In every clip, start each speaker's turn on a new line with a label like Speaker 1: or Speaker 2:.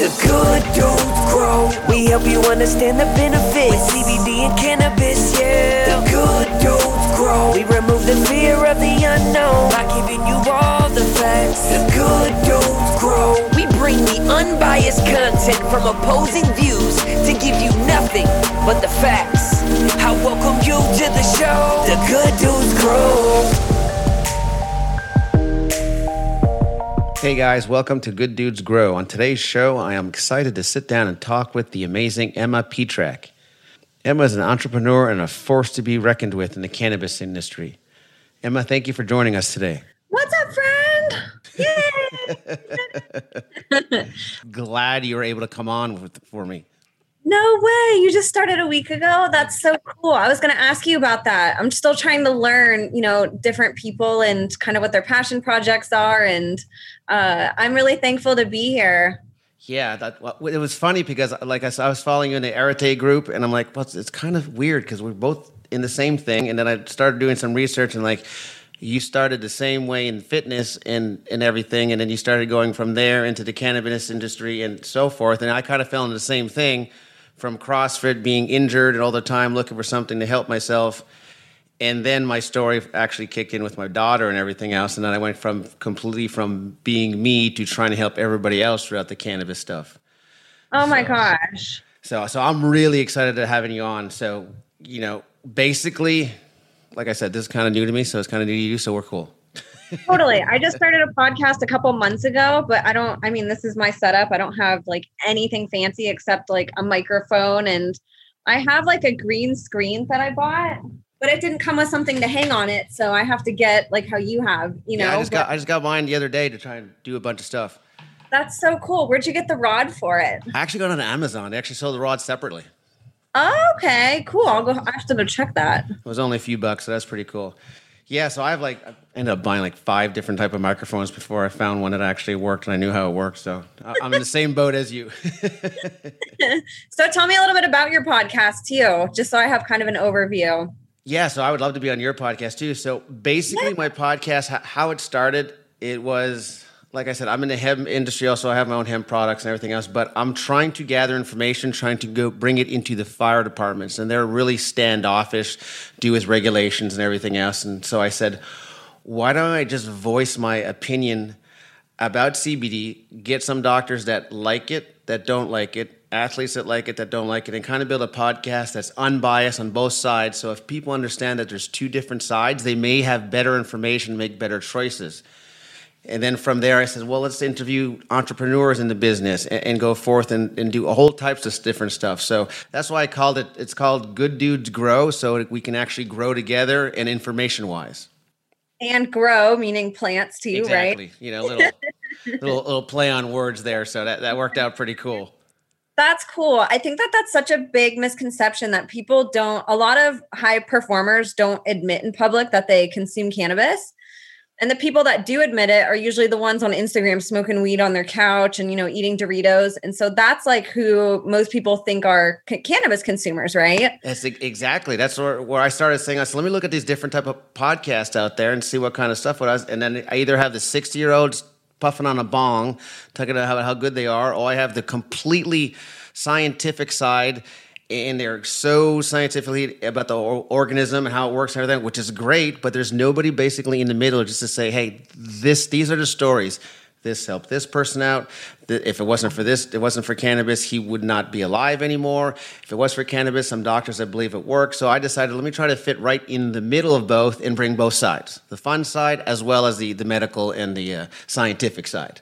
Speaker 1: The good dudes grow. We help you understand the benefits. With CBD and cannabis, yeah. The good dudes grow. We remove the fear of the unknown by giving you all the facts. The good dudes grow. We bring the unbiased content from opposing views to give you nothing but the facts. I welcome you to the show. The good dudes grow.
Speaker 2: Hey guys, welcome to Good Dudes Grow. On today's show, I am excited to sit down and talk with the amazing Emma Petrak. Emma is an entrepreneur and a force to be reckoned with in the cannabis industry. Emma, thank you for joining us today.
Speaker 3: What's up, friend? Yay!
Speaker 2: Glad you were able to come on with, for me.
Speaker 3: No way. You just started a week ago. That's so cool. I was going to ask you about that. I'm still trying to learn, you know, different people and kind of what their passion projects are. And uh, I'm really thankful to be here.
Speaker 2: Yeah, that it was funny because, like I, saw, I was following you in the Arete group, and I'm like, well, it's, it's kind of weird because we're both in the same thing. And then I started doing some research, and like, you started the same way in fitness and, and everything, and then you started going from there into the cannabis industry and so forth. And I kind of fell into the same thing from CrossFit, being injured and all the time looking for something to help myself. And then my story actually kicked in with my daughter and everything else. And then I went from completely from being me to trying to help everybody else throughout the cannabis stuff.
Speaker 3: Oh my so, gosh.
Speaker 2: So so I'm really excited to having you on. So, you know, basically, like I said, this is kind of new to me, so it's kind of new to you, so we're cool
Speaker 3: totally. I just started a podcast a couple months ago, but I don't, I mean, this is my setup. I don't have like anything fancy except like a microphone and I have like a green screen that I bought, but it didn't come with something to hang on it. So I have to get like how you have, you know.
Speaker 2: Yeah, I just got I just got mine the other day to try and do a bunch of stuff.
Speaker 3: That's so cool. Where'd you get the rod for it?
Speaker 2: I actually got it on Amazon. They actually sold the rod separately.
Speaker 3: Oh, okay, cool. I'll go. I have to go check that.
Speaker 2: It was only a few bucks, so that's pretty cool. Yeah, so I have like I ended up buying like five different type of microphones before I found one that actually worked and I knew how it worked. So I'm in the same boat as you.
Speaker 3: so tell me a little bit about your podcast too, just so I have kind of an overview.
Speaker 2: Yeah, so I would love to be on your podcast too. So basically, my podcast, how it started, it was like I said, I'm in the hemp industry. Also, I have my own hemp products and everything else. But I'm trying to gather information, trying to go bring it into the fire departments, and they're really standoffish, do with regulations and everything else. And so I said, why don't I just voice my opinion about CBD? Get some doctors that like it, that don't like it, athletes that like it, that don't like it, and kind of build a podcast that's unbiased on both sides. So if people understand that there's two different sides, they may have better information, make better choices. And then from there, I said, well, let's interview entrepreneurs in the business and, and go forth and, and, do a whole types of different stuff. So that's why I called it, it's called Good Dudes Grow, so we can actually grow together and information wise.
Speaker 3: And grow, meaning plants too,
Speaker 2: exactly.
Speaker 3: right?
Speaker 2: You know, little, little, little play on words there. So that, that worked out pretty cool.
Speaker 3: That's cool. I think that that's such a big misconception that people don't, a lot of high performers don't admit in public that they consume cannabis and the people that do admit it are usually the ones on Instagram smoking weed on their couch and you know eating Doritos. And so that's like who most people think are c- cannabis consumers, right?
Speaker 2: That's exactly. That's where, where I started saying, I said, let me look at these different type of podcasts out there and see what kind of stuff. What I was, and then I either have the sixty year olds puffing on a bong, talking about how, how good they are, or I have the completely scientific side and they're so scientifically about the organism and how it works and everything, which is great. But there's nobody basically in the middle just to say, "Hey, this these are the stories. This helped this person out. If it wasn't for this, it wasn't for cannabis, he would not be alive anymore. If it was for cannabis, some doctors that believe it works. So I decided, let me try to fit right in the middle of both and bring both sides, the fun side as well as the the medical and the uh, scientific side.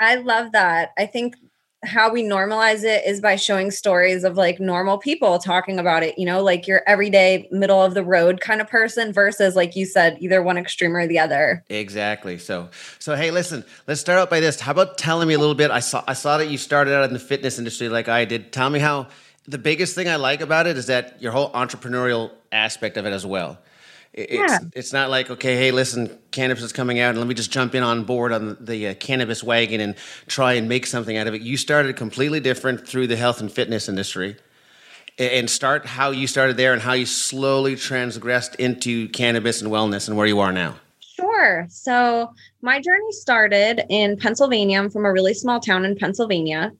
Speaker 3: I love that. I think how we normalize it is by showing stories of like normal people talking about it, you know, like your everyday middle of the road kind of person versus like you said either one extreme or the other.
Speaker 2: Exactly. So so hey, listen, let's start out by this. How about telling me a little bit I saw I saw that you started out in the fitness industry like I did. Tell me how the biggest thing I like about it is that your whole entrepreneurial aspect of it as well. It's yeah. it's not like okay, hey, listen, cannabis is coming out, and let me just jump in on board on the uh, cannabis wagon and try and make something out of it. You started completely different through the health and fitness industry, and start how you started there and how you slowly transgressed into cannabis and wellness and where you are now.
Speaker 3: Sure. So my journey started in Pennsylvania. I'm from a really small town in Pennsylvania.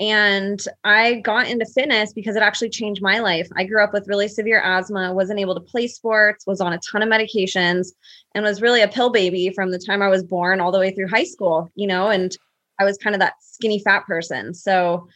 Speaker 3: And I got into fitness because it actually changed my life. I grew up with really severe asthma, wasn't able to play sports, was on a ton of medications, and was really a pill baby from the time I was born all the way through high school, you know, and I was kind of that skinny fat person. So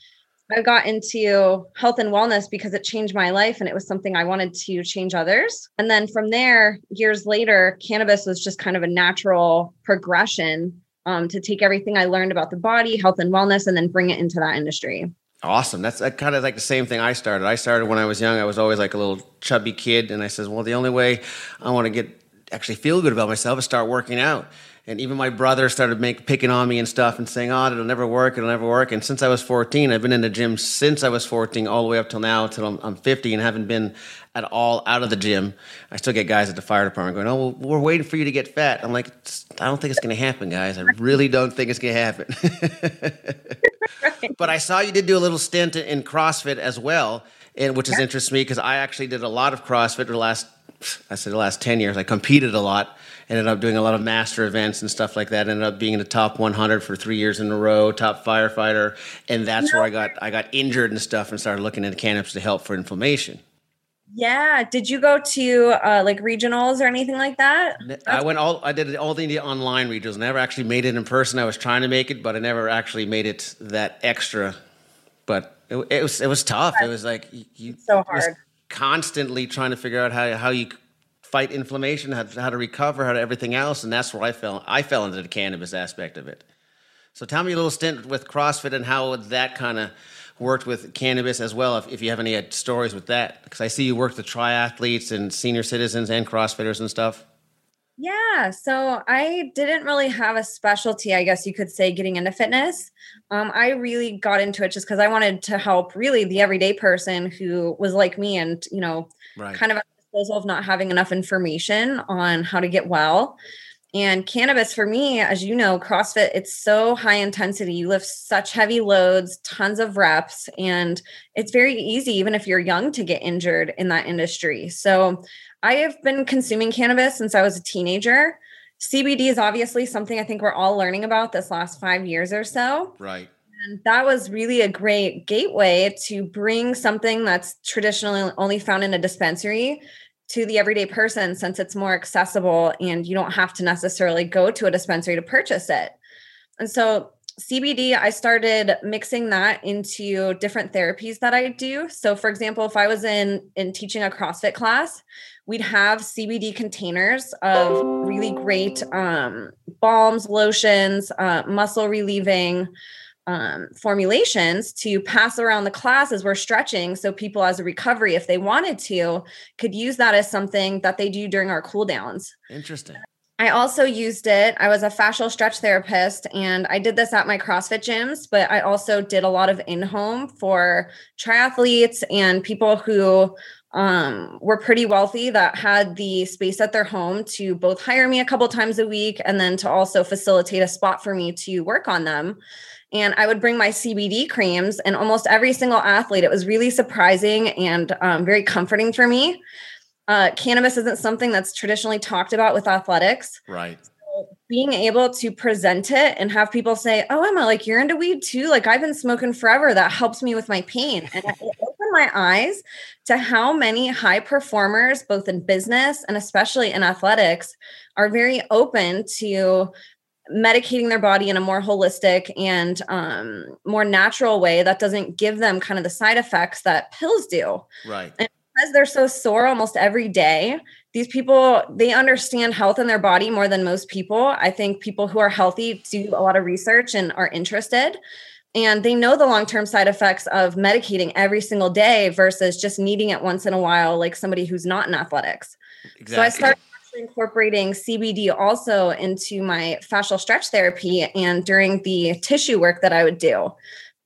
Speaker 3: I got into health and wellness because it changed my life and it was something I wanted to change others. And then from there, years later, cannabis was just kind of a natural progression um, to take everything I learned about the body, health and wellness, and then bring it into that industry.
Speaker 2: Awesome. That's kind of like the same thing I started. I started when I was young. I was always like a little chubby kid. And I says, well, the only way I want to get actually feel good about myself is start working out and even my brother started make, picking on me and stuff and saying, "Oh, it'll never work. It'll never work." And since I was 14, I've been in the gym since I was 14, all the way up till now, till I'm, I'm 50, and haven't been at all out of the gym. I still get guys at the fire department going, "Oh, well, we're waiting for you to get fat." I'm like, "I don't think it's going to happen, guys. I really don't think it's going to happen." But I saw you did do a little stint in CrossFit as well, and which is yeah. interesting me because I actually did a lot of CrossFit the last, I said the last 10 years. I competed a lot ended up doing a lot of master events and stuff like that. Ended up being in the top 100 for three years in a row, top firefighter, and that's where I got I got injured and stuff, and started looking into cannabis to help for inflammation.
Speaker 3: Yeah. Did you go to uh, like regionals or anything like that?
Speaker 2: I went all. I did all the online regionals. Never actually made it in person. I was trying to make it, but I never actually made it that extra. But it, it was it was tough. It was like you,
Speaker 3: so hard.
Speaker 2: Constantly trying to figure out how how you fight inflammation, how, how to recover, how to everything else, and that's where I fell. I fell into the cannabis aspect of it. So tell me a little stint with CrossFit and how that kind of worked with cannabis as well. If, if you have any uh, stories with that, because I see you work with triathletes and senior citizens and CrossFitters and stuff.
Speaker 3: Yeah, so I didn't really have a specialty, I guess you could say, getting into fitness. Um, I really got into it just because I wanted to help really the everyday person who was like me and, you know, right. kind of disposal of not having enough information on how to get well. And cannabis for me, as you know, CrossFit, it's so high intensity. You lift such heavy loads, tons of reps, and it's very easy, even if you're young, to get injured in that industry. So I have been consuming cannabis since I was a teenager. CBD is obviously something I think we're all learning about this last five years or so.
Speaker 2: Right.
Speaker 3: And that was really a great gateway to bring something that's traditionally only found in a dispensary to the everyday person since it's more accessible and you don't have to necessarily go to a dispensary to purchase it. And so CBD, I started mixing that into different therapies that I do. So, for example, if I was in in teaching a CrossFit class, we'd have CBD containers of really great um, balms, lotions, uh, muscle relieving um, formulations to pass around the class as we're stretching so people as a recovery if they wanted to could use that as something that they do during our cool downs.
Speaker 2: Interesting.
Speaker 3: I also used it. I was a fascial stretch therapist and i did this at my crossfit gyms but i also did a lot of in-home for triathletes and people who um, were pretty wealthy that had the space at their home to both hire me a couple times a week and then to also facilitate a spot for me to work on them and I would bring my CBD creams, and almost every single athlete, it was really surprising and um, very comforting for me. Uh, cannabis isn't something that's traditionally talked about with athletics.
Speaker 2: Right.
Speaker 3: So being able to present it and have people say, Oh, Emma, like you're into weed too. Like I've been smoking forever. That helps me with my pain. And it opened my eyes to how many high performers, both in business and especially in athletics, are very open to medicating their body in a more holistic and um, more natural way that doesn't give them kind of the side effects that pills do.
Speaker 2: Right.
Speaker 3: And because they're so sore almost every day, these people they understand health in their body more than most people. I think people who are healthy do a lot of research and are interested. And they know the long term side effects of medicating every single day versus just needing it once in a while, like somebody who's not in athletics. Exactly. So I started incorporating CBD also into my fascial stretch therapy and during the tissue work that I would do.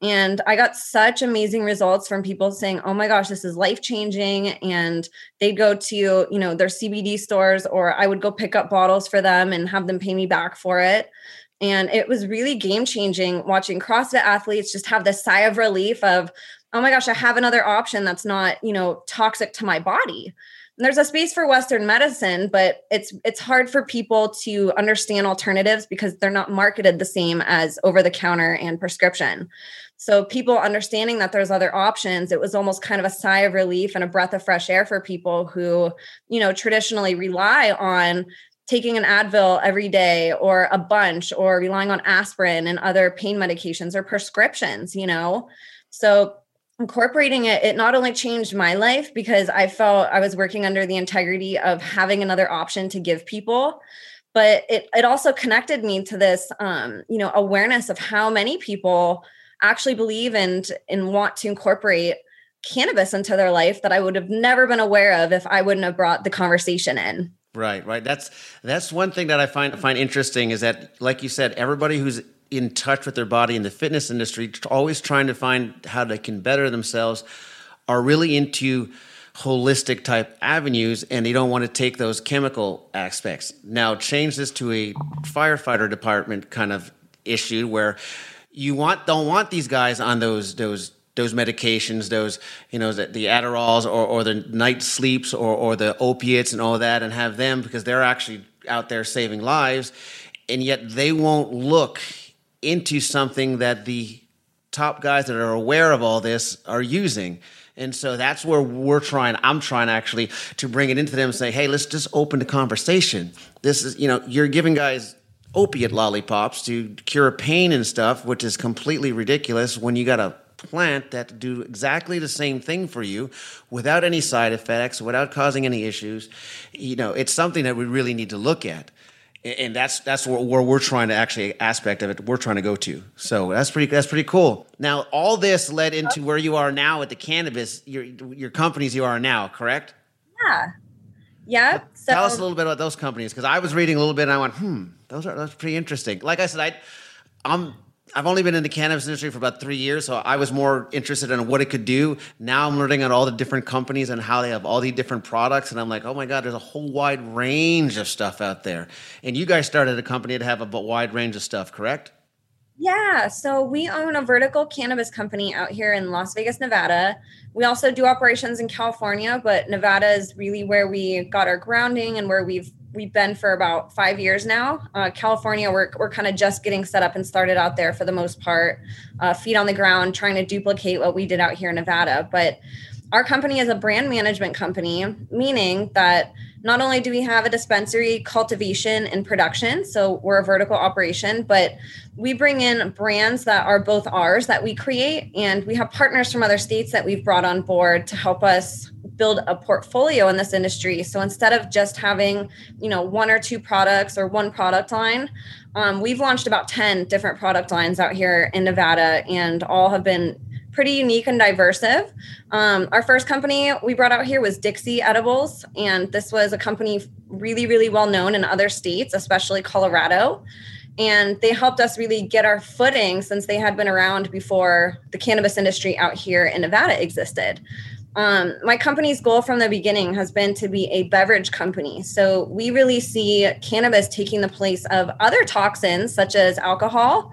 Speaker 3: And I got such amazing results from people saying, "Oh my gosh, this is life-changing." And they'd go to, you know, their CBD stores or I would go pick up bottles for them and have them pay me back for it. And it was really game-changing watching CrossFit athletes just have this sigh of relief of, "Oh my gosh, I have another option that's not, you know, toxic to my body." There's a space for western medicine but it's it's hard for people to understand alternatives because they're not marketed the same as over the counter and prescription So people understanding that there's other options, it was almost kind of a sigh of relief and a breath of fresh air for people who, you know, traditionally rely on taking an Advil every day or a bunch or relying on aspirin and other pain medications or prescriptions, you know. So incorporating it, it not only changed my life because I felt I was working under the integrity of having another option to give people, but it, it also connected me to this, um, you know, awareness of how many people actually believe and and want to incorporate cannabis into their life that I would have never been aware of if I wouldn't have brought the conversation in.
Speaker 2: Right, right. That's that's one thing that I find find interesting is that, like you said, everybody who's in touch with their body in the fitness industry, always trying to find how they can better themselves, are really into holistic type avenues and they don't want to take those chemical aspects. Now, change this to a firefighter department kind of issue where you want don't want these guys on those those those medications, those you know the, the Adderalls or, or the night sleeps or, or the opiates and all that, and have them because they're actually out there saving lives, and yet they won't look into something that the top guys that are aware of all this are using. And so that's where we're trying, I'm trying actually to bring it into them and say, hey, let's just open the conversation. This is, you know, you're giving guys opiate lollipops to cure pain and stuff, which is completely ridiculous when you got a plant that do exactly the same thing for you without any side effects, without causing any issues. You know, it's something that we really need to look at and that's that's where, where, we're trying to actually aspect of it we're trying to go to. So that's pretty that's pretty cool. Now all this led into where you are now with the cannabis your your companies you are now correct?
Speaker 3: Yeah. Yeah
Speaker 2: so, tell us a little bit about those companies because i was reading a little bit and i went hmm those are that's pretty interesting. Like i said i i'm I've only been in the cannabis industry for about three years, so I was more interested in what it could do. Now I'm learning about all the different companies and how they have all these different products, and I'm like, oh my god, there's a whole wide range of stuff out there. And you guys started a company to have a wide range of stuff, correct?
Speaker 3: Yeah, so we own a vertical cannabis company out here in Las Vegas, Nevada. We also do operations in California, but Nevada is really where we got our grounding and where we've we've been for about five years now. Uh, California, we're, we're kind of just getting set up and started out there for the most part, uh, feet on the ground, trying to duplicate what we did out here in Nevada. But our company is a brand management company, meaning that not only do we have a dispensary cultivation and production, so we're a vertical operation, but we bring in brands that are both ours that we create, and we have partners from other states that we've brought on board to help us build a portfolio in this industry. So instead of just having, you know, one or two products or one product line, um, we've launched about 10 different product lines out here in Nevada, and all have been pretty unique and diverse. Um, our first company we brought out here was Dixie Edibles, and this was a company really, really well known in other states, especially Colorado. And they helped us really get our footing since they had been around before the cannabis industry out here in Nevada existed. Um, my company's goal from the beginning has been to be a beverage company. So we really see cannabis taking the place of other toxins such as alcohol,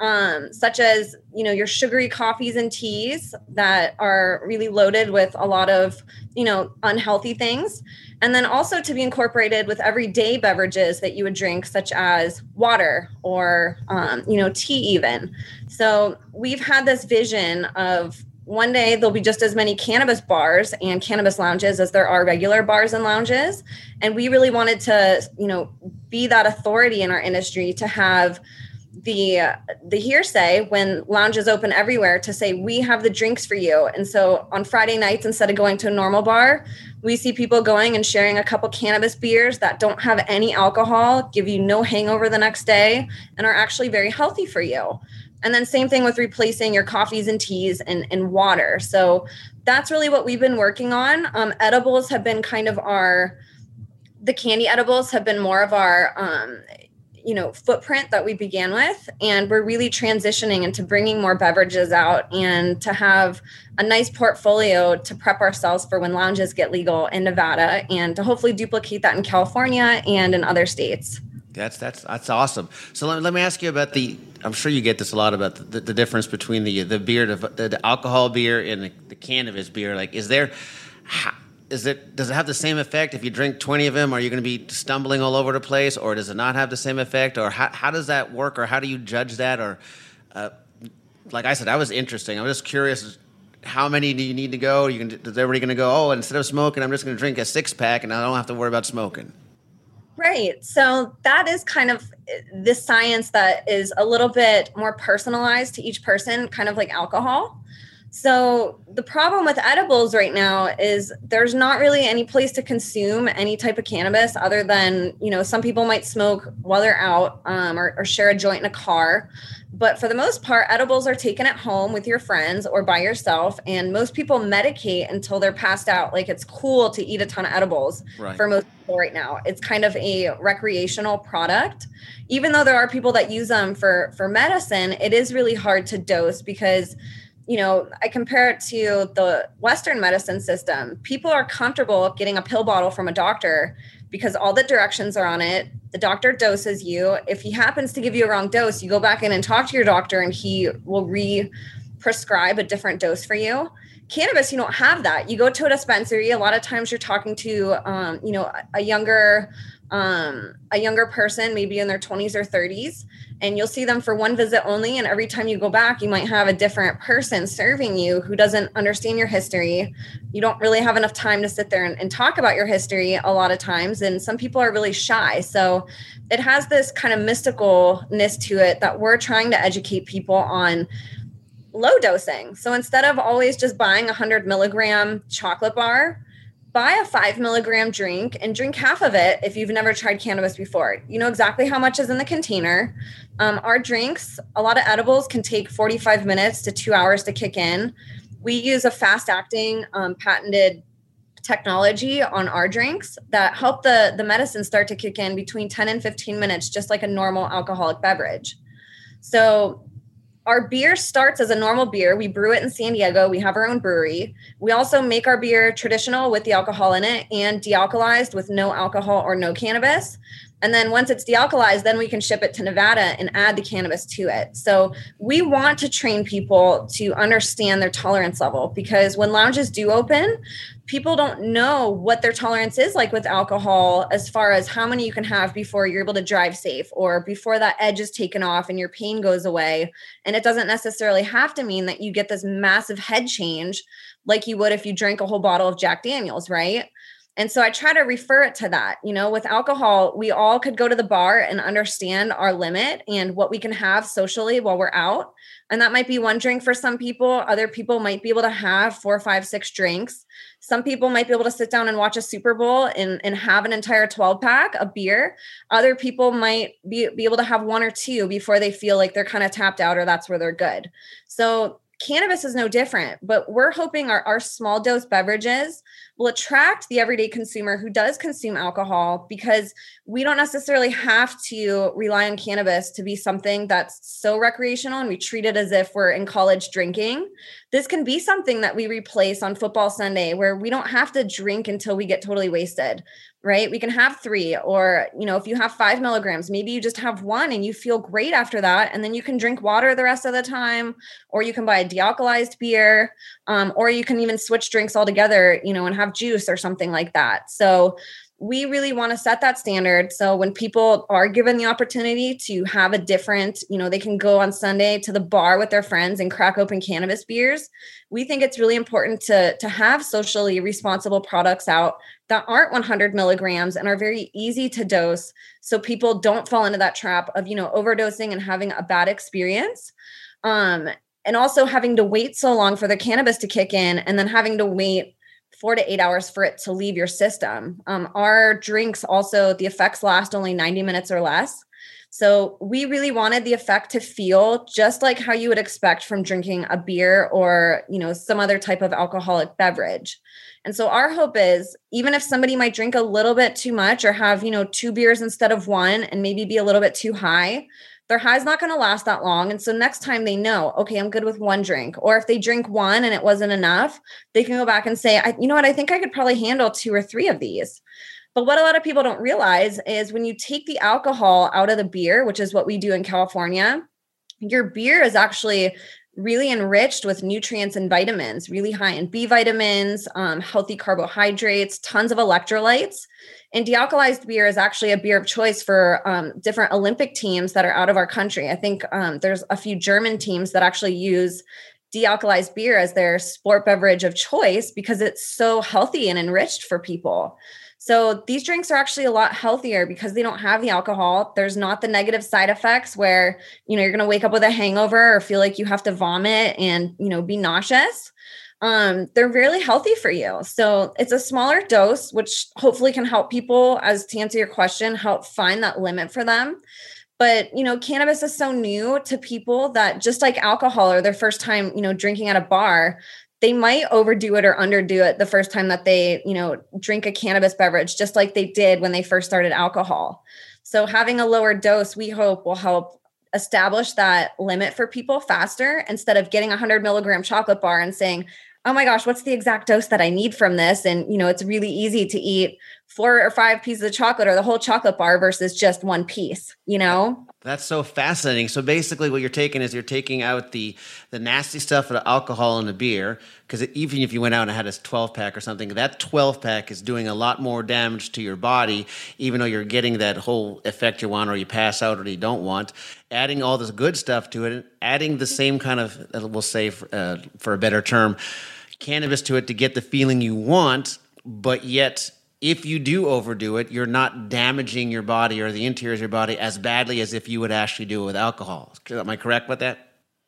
Speaker 3: um, such as you know your sugary coffees and teas that are really loaded with a lot of you know unhealthy things, and then also to be incorporated with everyday beverages that you would drink, such as water or um, you know tea even. So we've had this vision of one day there'll be just as many cannabis bars and cannabis lounges as there are regular bars and lounges and we really wanted to you know be that authority in our industry to have the the hearsay when lounges open everywhere to say we have the drinks for you and so on friday nights instead of going to a normal bar we see people going and sharing a couple cannabis beers that don't have any alcohol give you no hangover the next day and are actually very healthy for you and then same thing with replacing your coffees and teas and, and water. So that's really what we've been working on. Um, edibles have been kind of our, the candy edibles have been more of our, um, you know, footprint that we began with. And we're really transitioning into bringing more beverages out and to have a nice portfolio to prep ourselves for when lounges get legal in Nevada and to hopefully duplicate that in California and in other states.
Speaker 2: That's that's that's awesome. So let, let me ask you about the. I'm sure you get this a lot about the, the, the difference between the the beer, the, the alcohol beer, and the, the, cannabis beer. Like, is there, is it does it have the same effect if you drink 20 of them? Are you going to be stumbling all over the place, or does it not have the same effect, or how how does that work, or how do you judge that, or uh, like I said, that was interesting. I was just curious. How many do you need to go? You can. Is everybody going to go? Oh, instead of smoking, I'm just going to drink a six pack, and I don't have to worry about smoking.
Speaker 3: Right. So that is kind of the science that is a little bit more personalized to each person, kind of like alcohol. So the problem with edibles right now is there's not really any place to consume any type of cannabis other than you know some people might smoke while they're out um, or, or share a joint in a car. But for the most part edibles are taken at home with your friends or by yourself and most people medicate until they're passed out. Like it's cool to eat a ton of edibles right. for most people right now. It's kind of a recreational product. Even though there are people that use them for for medicine it is really hard to dose because you know, I compare it to the Western medicine system. People are comfortable getting a pill bottle from a doctor because all the directions are on it. The doctor doses you. If he happens to give you a wrong dose, you go back in and talk to your doctor and he will re prescribe a different dose for you. Cannabis, you don't have that. You go to a dispensary. A lot of times you're talking to, um, you know, a younger um, a younger person, maybe in their 20s or 30s, and you'll see them for one visit only. And every time you go back, you might have a different person serving you who doesn't understand your history. You don't really have enough time to sit there and, and talk about your history a lot of times. And some people are really shy. So it has this kind of mysticalness to it that we're trying to educate people on low dosing. So instead of always just buying a 100 milligram chocolate bar, buy a five milligram drink and drink half of it if you've never tried cannabis before. You know exactly how much is in the container. Um, our drinks, a lot of edibles can take 45 minutes to two hours to kick in. We use a fast acting um, patented technology on our drinks that help the, the medicine start to kick in between 10 and 15 minutes, just like a normal alcoholic beverage. So our beer starts as a normal beer. We brew it in San Diego. We have our own brewery. We also make our beer traditional with the alcohol in it and dealcoholized with no alcohol or no cannabis. And then once it's dealcoholized, then we can ship it to Nevada and add the cannabis to it. So we want to train people to understand their tolerance level because when lounges do open, people don't know what their tolerance is like with alcohol as far as how many you can have before you're able to drive safe or before that edge is taken off and your pain goes away and it doesn't necessarily have to mean that you get this massive head change like you would if you drank a whole bottle of Jack Daniels, right? And so I try to refer it to that. You know, with alcohol, we all could go to the bar and understand our limit and what we can have socially while we're out. And that might be one drink for some people. Other people might be able to have four, five, six drinks. Some people might be able to sit down and watch a Super Bowl and, and have an entire 12 pack of beer. Other people might be, be able to have one or two before they feel like they're kind of tapped out or that's where they're good. So cannabis is no different, but we're hoping our, our small dose beverages will attract the everyday consumer who does consume alcohol because we don't necessarily have to rely on cannabis to be something that's so recreational and we treat it as if we're in college drinking. This can be something that we replace on football Sunday where we don't have to drink until we get totally wasted right? We can have three, or, you know, if you have five milligrams, maybe you just have one and you feel great after that. And then you can drink water the rest of the time, or you can buy a dealcoholized beer, um, or you can even switch drinks altogether, you know, and have juice or something like that. So, we really want to set that standard so when people are given the opportunity to have a different you know they can go on sunday to the bar with their friends and crack open cannabis beers we think it's really important to to have socially responsible products out that aren't 100 milligrams and are very easy to dose so people don't fall into that trap of you know overdosing and having a bad experience um and also having to wait so long for the cannabis to kick in and then having to wait four to eight hours for it to leave your system. Um, our drinks also, the effects last only 90 minutes or less. So we really wanted the effect to feel just like how you would expect from drinking a beer or, you know, some other type of alcoholic beverage. And so our hope is even if somebody might drink a little bit too much or have, you know, two beers instead of one and maybe be a little bit too high, their high's not going to last that long. And so next time they know, okay, I'm good with one drink. Or if they drink one and it wasn't enough, they can go back and say, you know what, I think I could probably handle two or three of these. But what a lot of people don't realize is when you take the alcohol out of the beer, which is what we do in California, your beer is actually really enriched with nutrients and vitamins, really high in B vitamins, um, healthy carbohydrates, tons of electrolytes. And dealcoholized beer is actually a beer of choice for um, different Olympic teams that are out of our country. I think um, there's a few German teams that actually use dealcoholized beer as their sport beverage of choice because it's so healthy and enriched for people. So these drinks are actually a lot healthier because they don't have the alcohol. There's not the negative side effects where, you know, you're going to wake up with a hangover or feel like you have to vomit and, you know, be nauseous. Um, they're really healthy for you. So it's a smaller dose, which hopefully can help people, as to answer your question, help find that limit for them. But you know, cannabis is so new to people that just like alcohol or their first time, you know, drinking at a bar, they might overdo it or underdo it the first time that they, you know, drink a cannabis beverage, just like they did when they first started alcohol. So having a lower dose, we hope will help establish that limit for people faster instead of getting a 100 milligram chocolate bar and saying, oh my gosh, what's the exact dose that I need from this? And, you know, it's really easy to eat four or five pieces of chocolate or the whole chocolate bar versus just one piece, you know?
Speaker 2: That's so fascinating. So basically what you're taking is you're taking out the the nasty stuff of the alcohol in the beer because even if you went out and had a 12 pack or something, that 12 pack is doing a lot more damage to your body even though you're getting that whole effect you want or you pass out or you don't want. Adding all this good stuff to it, adding the same kind of uh, we'll say for, uh, for a better term cannabis to it to get the feeling you want, but yet if you do overdo it, you're not damaging your body or the interior of your body as badly as if you would actually do it with alcohol. Am I correct with that?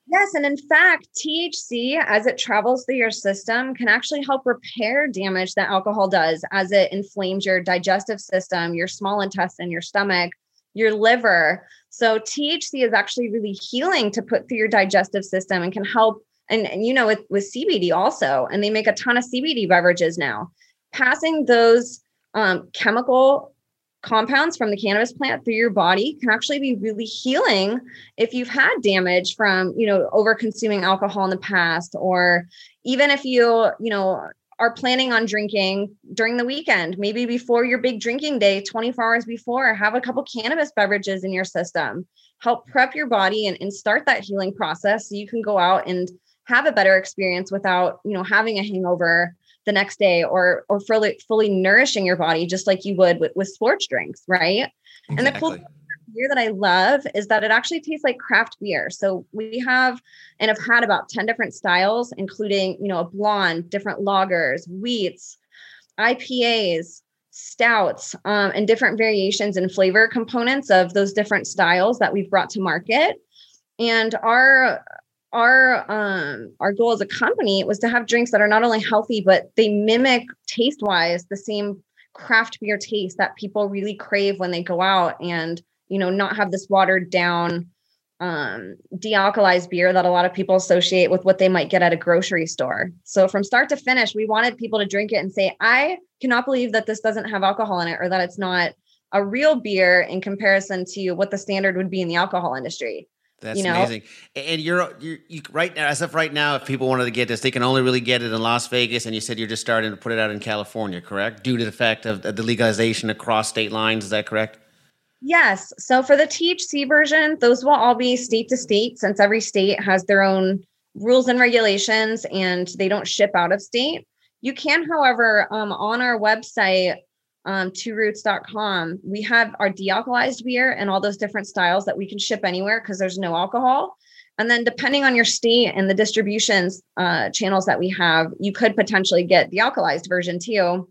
Speaker 3: Yes. And in fact, THC, as it travels through your system, can actually help repair damage that alcohol does as it inflames your digestive system, your small intestine, your stomach, your liver. So, THC is actually really healing to put through your digestive system and can help. And, and you know, with, with CBD also, and they make a ton of CBD beverages now passing those um, chemical compounds from the cannabis plant through your body can actually be really healing if you've had damage from you know over consuming alcohol in the past or even if you you know are planning on drinking during the weekend maybe before your big drinking day 24 hours before have a couple cannabis beverages in your system. Help prep your body and, and start that healing process so you can go out and have a better experience without you know having a hangover the next day or or fully fully nourishing your body just like you would with, with sports drinks right exactly. and the cool beer that I love is that it actually tastes like craft beer. So we have and have had about 10 different styles, including, you know, a blonde, different lagers, wheats, IPAs, stouts, um, and different variations and flavor components of those different styles that we've brought to market. And our our um our goal as a company was to have drinks that are not only healthy but they mimic taste wise the same craft beer taste that people really crave when they go out and you know not have this watered down um dealcoholized beer that a lot of people associate with what they might get at a grocery store. So from start to finish we wanted people to drink it and say i cannot believe that this doesn't have alcohol in it or that it's not a real beer in comparison to what the standard would be in the alcohol industry
Speaker 2: that's you know? amazing. And you're, you're you, right now, as of right now, if people wanted to get this, they can only really get it in Las Vegas. And you said you're just starting to put it out in California, correct? Due to the fact of the legalization across state lines. Is that correct?
Speaker 3: Yes. So for the THC version, those will all be state to state since every state has their own rules and regulations and they don't ship out of state. You can, however, um, on our website, um, tworoots.com, we have our dealcoholized beer and all those different styles that we can ship anywhere because there's no alcohol. And then, depending on your state and the distributions uh, channels that we have, you could potentially get the alcoholized version too,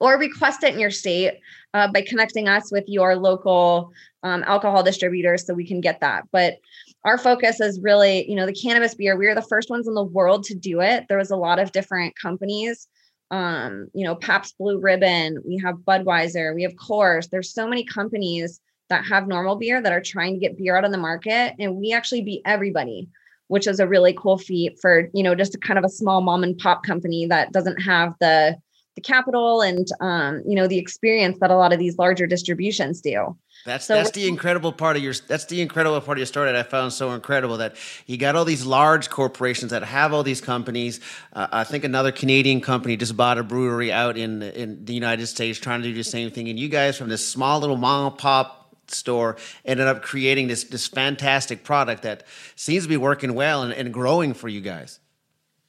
Speaker 3: or request it in your state uh, by connecting us with your local um, alcohol distributors so we can get that. But our focus is really, you know, the cannabis beer. We are the first ones in the world to do it. There was a lot of different companies um, you know, Pabst Blue Ribbon, we have Budweiser, we have Coors. There's so many companies that have normal beer that are trying to get beer out on the market, and we actually beat everybody, which is a really cool feat for you know just a kind of a small mom and pop company that doesn't have the the capital and um, you know the experience that a lot of these larger distributions do.
Speaker 2: That's so that's the incredible part of your that's the incredible part of your story that I found so incredible that you got all these large corporations that have all these companies. Uh, I think another Canadian company just bought a brewery out in in the United States trying to do the same thing, and you guys from this small little mom and pop store ended up creating this this fantastic product that seems to be working well and, and growing for you guys.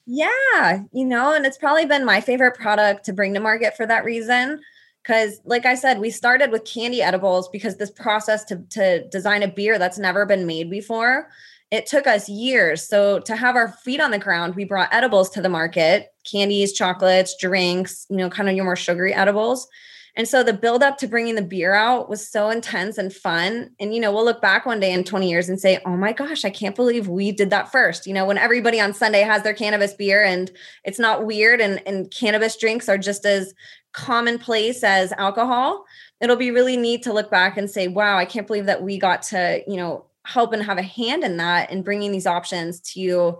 Speaker 3: Yeah, you know, and it's probably been my favorite product to bring to market for that reason. Because, like I said, we started with candy edibles because this process to, to design a beer that's never been made before, it took us years. So, to have our feet on the ground, we brought edibles to the market candies, chocolates, drinks, you know, kind of your more sugary edibles. And so the build up to bringing the beer out was so intense and fun. And, you know, we'll look back one day in 20 years and say, oh my gosh, I can't believe we did that first. You know, when everybody on Sunday has their cannabis beer and it's not weird and, and cannabis drinks are just as commonplace as alcohol, it'll be really neat to look back and say, wow, I can't believe that we got to, you know, help and have a hand in that and bringing these options to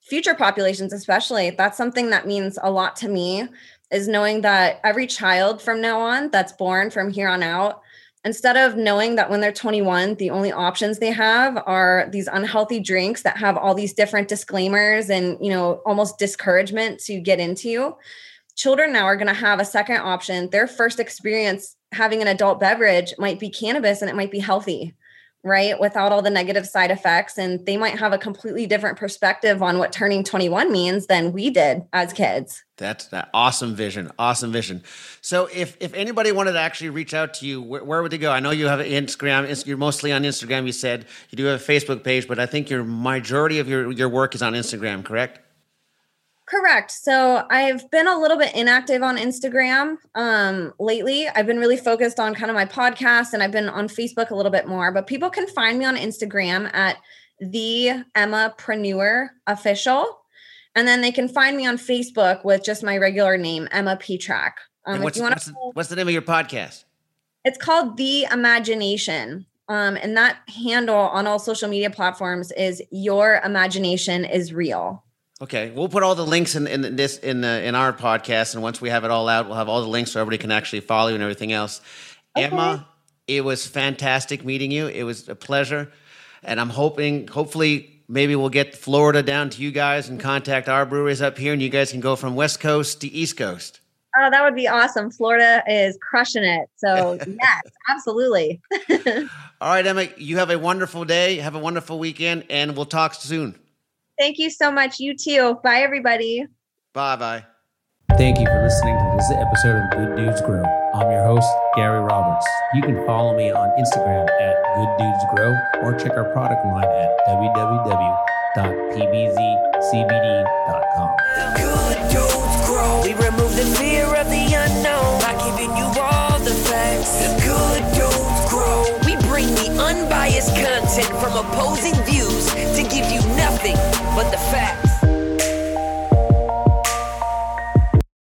Speaker 3: future populations especially that's something that means a lot to me is knowing that every child from now on that's born from here on out instead of knowing that when they're 21 the only options they have are these unhealthy drinks that have all these different disclaimers and you know almost discouragement to get into children now are going to have a second option. Their first experience having an adult beverage might be cannabis and it might be healthy right without all the negative side effects and they might have a completely different perspective on what turning 21 means than we did as kids.
Speaker 2: That's that awesome vision awesome vision. So if if anybody wanted to actually reach out to you where, where would they go? I know you have instagram you're mostly on instagram you said. You do have a facebook page but i think your majority of your your work is on instagram correct
Speaker 3: Correct. So I've been a little bit inactive on Instagram um, lately. I've been really focused on kind of my podcast and I've been on Facebook a little bit more, but people can find me on Instagram at the Emma Preneur official. And then they can find me on Facebook with just my regular name, Emma Petrak.
Speaker 2: Um, what's, what's, the, what's the name of your podcast?
Speaker 3: It's called The Imagination. Um, and that handle on all social media platforms is Your Imagination is Real.
Speaker 2: Okay, we'll put all the links in, in this in the in our podcast, and once we have it all out, we'll have all the links so everybody can actually follow you and everything else. Okay. Emma, it was fantastic meeting you. It was a pleasure, and I'm hoping, hopefully, maybe we'll get Florida down to you guys and contact our breweries up here, and you guys can go from West Coast to East Coast.
Speaker 3: Oh, that would be awesome. Florida is crushing it. So, yes, absolutely.
Speaker 2: all right, Emma, you have a wonderful day. Have a wonderful weekend, and we'll talk soon.
Speaker 3: Thank you so much. You too. Bye, everybody.
Speaker 2: Bye bye.
Speaker 4: Thank you for listening to this episode of Good Dudes Grow. I'm your host, Gary Roberts. You can follow me on Instagram at Good Dudes Grow or check our product line at www.pbzcbd.com.
Speaker 1: Good Dudes Grow. We remove the fear of the unknown by giving you all the facts. The Good Dudes Grow. We bring the unbiased content from opposing views to give you but the facts.